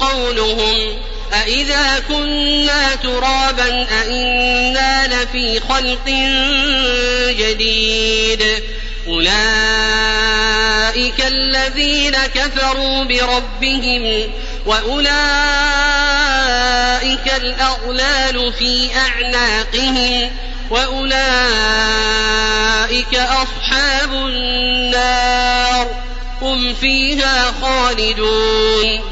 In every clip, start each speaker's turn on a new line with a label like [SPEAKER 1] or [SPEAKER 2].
[SPEAKER 1] قولهم أإذا كنا ترابا أإنا لفي خلق جديد أولئك الذين كفروا بربهم وأولئك الأغلال في أعناقهم وأولئك أصحاب النار هم فيها خالدون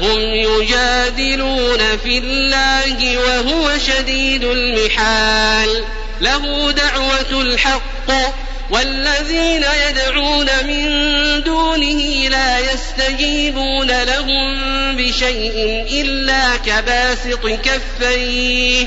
[SPEAKER 1] وهم يجادلون في الله وهو شديد المحال. له دعوة الحق والذين يدعون من دونه لا يستجيبون لهم بشيء إلا كباسط كفيه.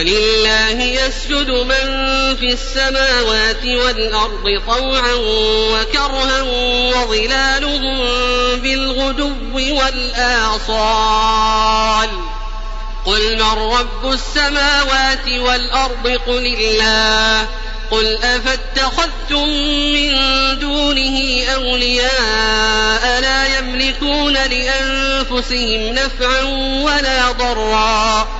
[SPEAKER 1] ولله يسجد من في السماوات والأرض طوعا وكرها وظلالهم بالغدو والآصال. قل من رب السماوات والأرض؟ قل الله. قل أفاتخذتم من دونه أولياء لا يملكون لأنفسهم نفعا ولا ضرا.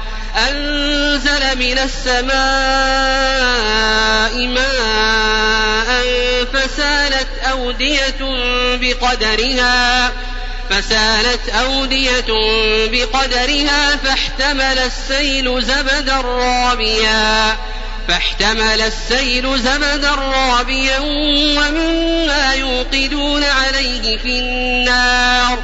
[SPEAKER 1] أنزل من السماء ماء فسالت أودية بقدرها فسالت أودية بقدرها فاحتمل السيل زبدا رابيا فاحتمل السيل زبدا رابيا ومما يوقدون عليه في النار.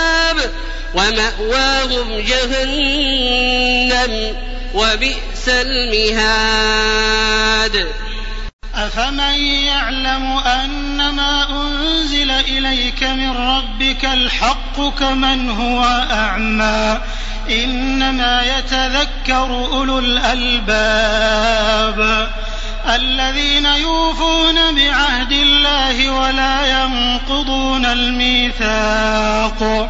[SPEAKER 1] ومأواهم جهنم وبئس المهاد.
[SPEAKER 2] أفمن يعلم أنما أنزل إليك من ربك الحق كمن هو أعمى؟ إنما يتذكر أولو الألباب الذين يوفون بعهد الله ولا ينقضون الميثاق.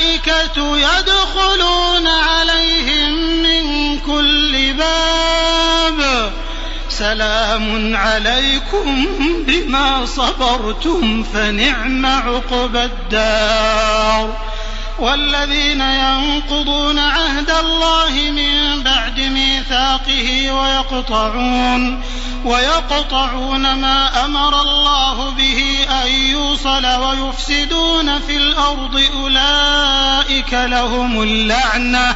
[SPEAKER 2] سلام عليكم بما صبرتم فنعم عقبى الدار. والذين ينقضون عهد الله من بعد ميثاقه ويقطعون ويقطعون ما أمر الله به أن يوصل ويفسدون في الأرض أولئك لهم اللعنة.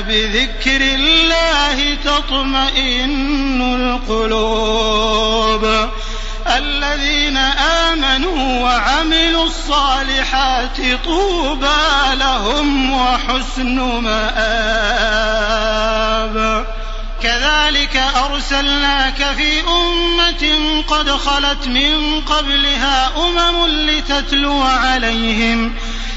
[SPEAKER 2] بذكر الله تطمئن القلوب. الذين آمنوا وعملوا الصالحات طوبى لهم وحسن مآب. كذلك أرسلناك في أمة قد خلت من قبلها أمم لتتلو عليهم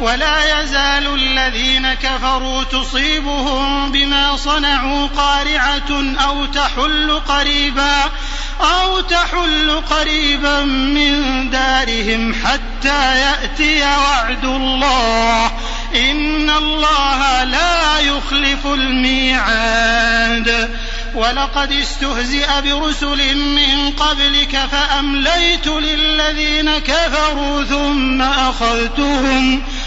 [SPEAKER 2] ولا يزال الذين كفروا تصيبهم بما صنعوا قارعة أو تحل قريبا أو تحل قريبا من دارهم حتى يأتي وعد الله. إن الله لا يخلف الميعاد. ولقد استهزئ برسل من قبلك فأمليت للذين كفروا ثم أخذتهم.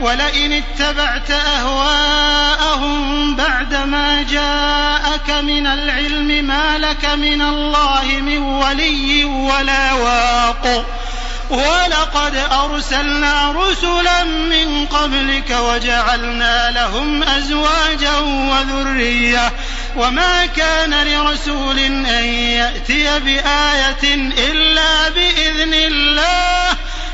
[SPEAKER 2] ولئن اتبعت أهواءهم بعدما جاءك من العلم ما لك من الله من ولي ولا واق. ولقد أرسلنا رسلا من قبلك وجعلنا لهم أزواجا وذرية. وما كان لرسول أن يأتي بآية إلا بإذن الله.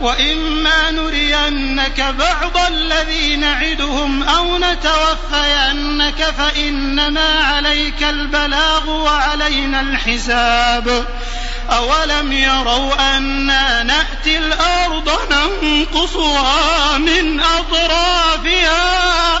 [SPEAKER 2] وإما نرينك بعض الذي نعدهم أو نتوفينك فإنما عليك البلاغ وعلينا الحساب. أولم يروا أنا نأتي الأرض ننقصها من أطرافها